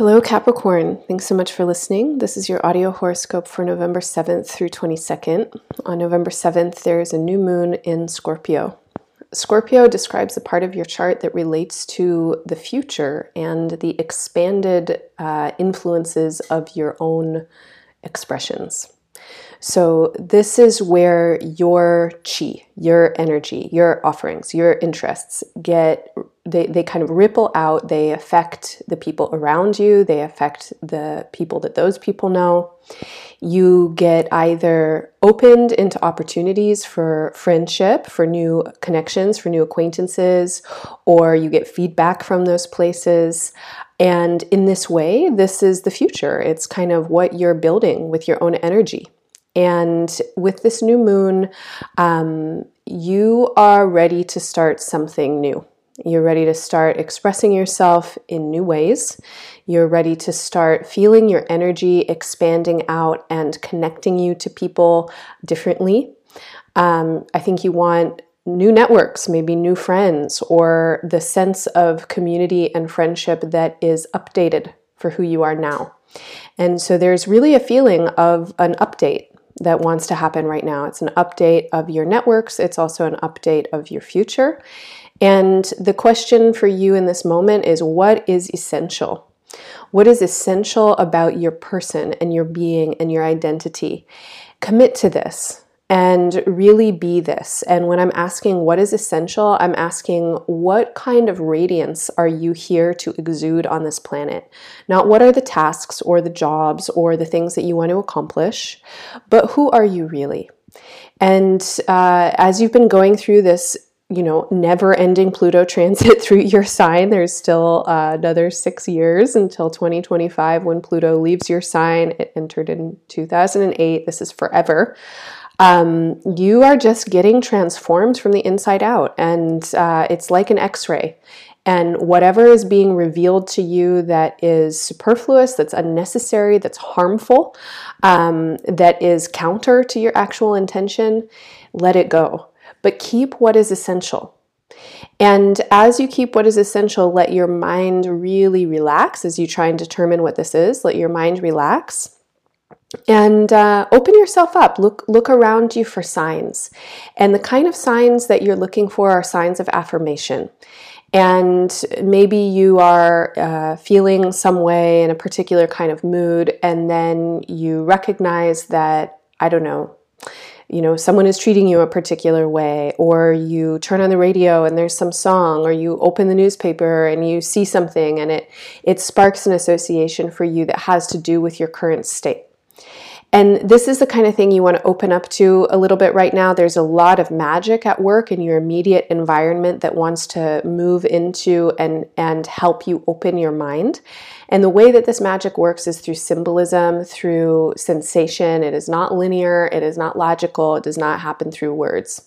Hello, Capricorn. Thanks so much for listening. This is your audio horoscope for November 7th through 22nd. On November 7th, there is a new moon in Scorpio. Scorpio describes a part of your chart that relates to the future and the expanded uh, influences of your own expressions. So, this is where your chi, your energy, your offerings, your interests get, they, they kind of ripple out. They affect the people around you, they affect the people that those people know. You get either opened into opportunities for friendship, for new connections, for new acquaintances, or you get feedback from those places. And in this way, this is the future. It's kind of what you're building with your own energy. And with this new moon, um, you are ready to start something new. You're ready to start expressing yourself in new ways. You're ready to start feeling your energy expanding out and connecting you to people differently. Um, I think you want new networks, maybe new friends, or the sense of community and friendship that is updated for who you are now. And so there's really a feeling of an update that wants to happen right now. It's an update of your networks, it's also an update of your future. And the question for you in this moment is what is essential? What is essential about your person and your being and your identity? Commit to this and really be this. And when I'm asking what is essential, I'm asking what kind of radiance are you here to exude on this planet? Not what are the tasks or the jobs or the things that you want to accomplish, but who are you really? And uh, as you've been going through this, you know, never ending Pluto transit through your sign. There's still uh, another six years until 2025 when Pluto leaves your sign. It entered in 2008. This is forever um, you are just getting transformed from the inside out. And uh, it's like an x ray. And whatever is being revealed to you that is superfluous, that's unnecessary, that's harmful, um, that is counter to your actual intention, let it go. But keep what is essential. And as you keep what is essential, let your mind really relax as you try and determine what this is. Let your mind relax and uh, open yourself up look look around you for signs and the kind of signs that you're looking for are signs of affirmation and maybe you are uh, feeling some way in a particular kind of mood and then you recognize that i don't know you know someone is treating you a particular way or you turn on the radio and there's some song or you open the newspaper and you see something and it it sparks an association for you that has to do with your current state and this is the kind of thing you want to open up to a little bit right now. There's a lot of magic at work in your immediate environment that wants to move into and, and help you open your mind. And the way that this magic works is through symbolism, through sensation. It is not linear, it is not logical, it does not happen through words.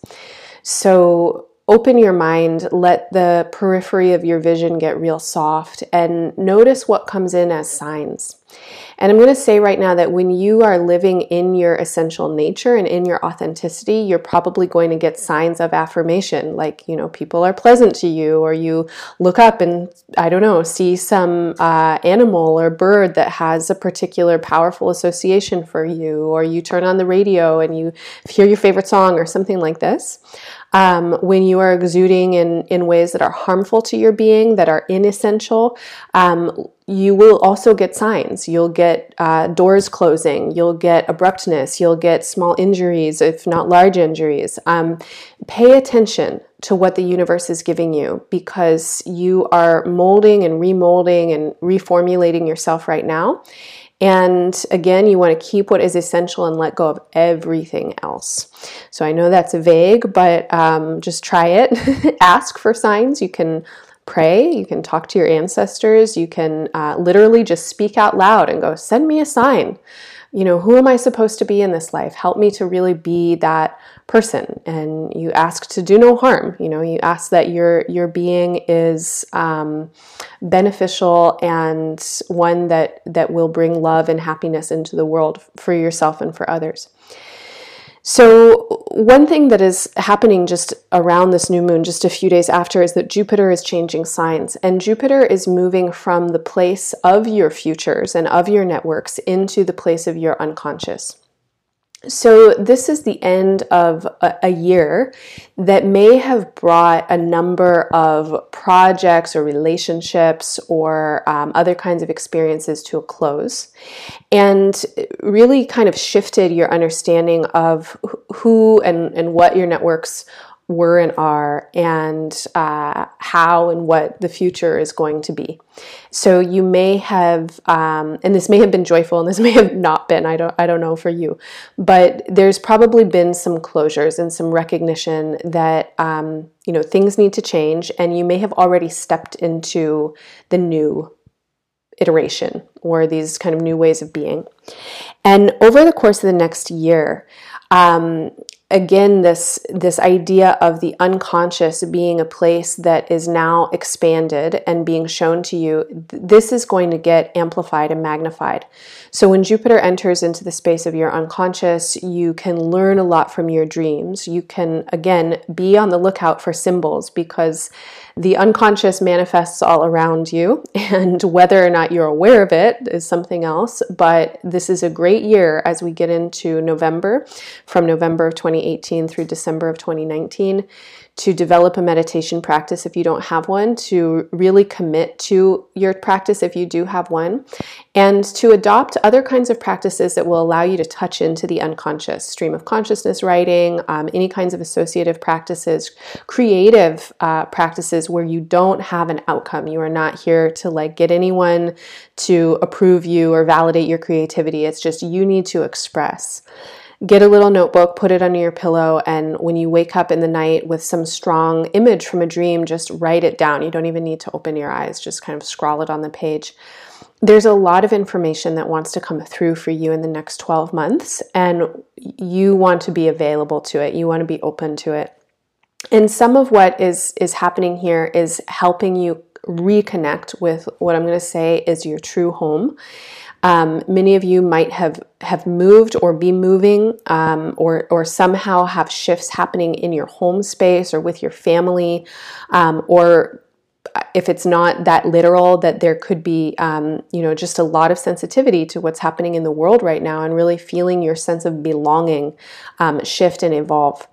So, open your mind, let the periphery of your vision get real soft, and notice what comes in as signs. And I'm going to say right now that when you are living in your essential nature and in your authenticity, you're probably going to get signs of affirmation, like, you know, people are pleasant to you, or you look up and, I don't know, see some uh, animal or bird that has a particular powerful association for you, or you turn on the radio and you hear your favorite song or something like this. Um, when you are exuding in, in ways that are harmful to your being, that are inessential, um, you will also get signs. You'll get uh, doors closing, you'll get abruptness, you'll get small injuries, if not large injuries. Um, pay attention to what the universe is giving you because you are molding and remolding and reformulating yourself right now. And again, you want to keep what is essential and let go of everything else. So I know that's vague, but um, just try it. Ask for signs. You can pray, you can talk to your ancestors, you can uh, literally just speak out loud and go, send me a sign. You know, who am I supposed to be in this life? Help me to really be that person. And you ask to do no harm. You know, you ask that your your being is um, beneficial and one that that will bring love and happiness into the world for yourself and for others. So, one thing that is happening just around this new moon, just a few days after, is that Jupiter is changing signs. And Jupiter is moving from the place of your futures and of your networks into the place of your unconscious. So, this is the end of a, year that may have brought a number of projects or relationships or um, other kinds of experiences to a close and really kind of shifted your understanding of who and, and what your networks were and are, and uh, how and what the future is going to be. So you may have, um, and this may have been joyful, and this may have not been. I don't, I don't know for you, but there's probably been some closures and some recognition that um, you know things need to change, and you may have already stepped into the new iteration or these kind of new ways of being. And over the course of the next year, um, again this this idea of the unconscious being a place that is now expanded and being shown to you this is going to get amplified and magnified. So when jupiter enters into the space of your unconscious you can learn a lot from your dreams. You can again be on the lookout for symbols because the unconscious manifests all around you, and whether or not you're aware of it is something else. But this is a great year as we get into November, from November of 2018 through December of 2019 to develop a meditation practice if you don't have one, to really commit to your practice if you do have one, and to adopt other kinds of practices that will allow you to touch into the unconscious stream of consciousness writing, um, any kinds of associative practices, creative uh, practices where you don't have an outcome. You are not here to like get anyone to approve you or validate your creativity. It's just you need to express get a little notebook, put it under your pillow, and when you wake up in the night with some strong image from a dream, just write it down. You don't even need to open your eyes, just kind of scrawl it on the page. There's a lot of information that wants to come through for you in the next 12 months, and you want to be available to it. You want to be open to it. And some of what is is happening here is helping you reconnect with what I'm going to say is your true home. Um, many of you might have have moved or be moving, um, or or somehow have shifts happening in your home space or with your family, um, or if it's not that literal, that there could be, um, you know, just a lot of sensitivity to what's happening in the world right now, and really feeling your sense of belonging um, shift and evolve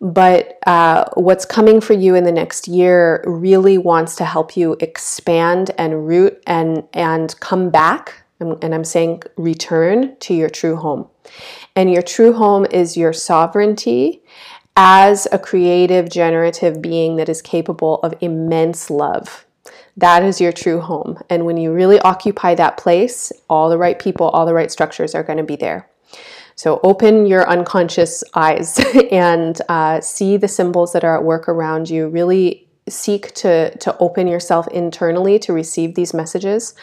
but uh, what's coming for you in the next year really wants to help you expand and root and and come back and I'm saying return to your true home. And your true home is your sovereignty as a creative, generative being that is capable of immense love. That is your true home. And when you really occupy that place, all the right people, all the right structures are going to be there. So open your unconscious eyes and uh, see the symbols that are at work around you. Really seek to, to open yourself internally to receive these messages.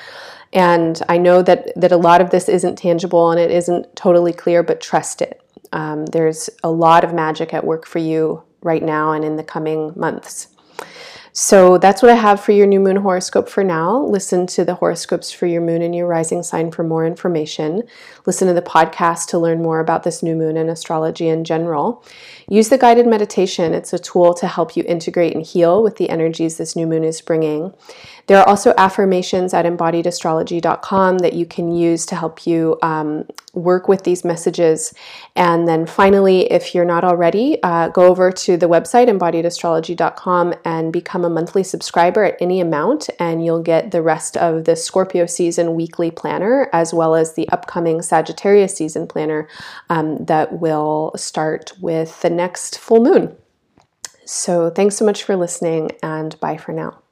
And I know that that a lot of this isn't tangible and it isn't totally clear, but trust it. Um, there's a lot of magic at work for you right now and in the coming months. So that's what I have for your new moon horoscope for now. Listen to the horoscopes for your moon and your rising sign for more information. Listen to the podcast to learn more about this new moon and astrology in general. Use the guided meditation, it's a tool to help you integrate and heal with the energies this new moon is bringing. There are also affirmations at embodiedastrology.com that you can use to help you um, work with these messages. And then finally, if you're not already, uh, go over to the website embodiedastrology.com and become a monthly subscriber at any amount, and you'll get the rest of the Scorpio season weekly planner as well as the upcoming Sagittarius season planner um, that will start with the next full moon. So, thanks so much for listening, and bye for now.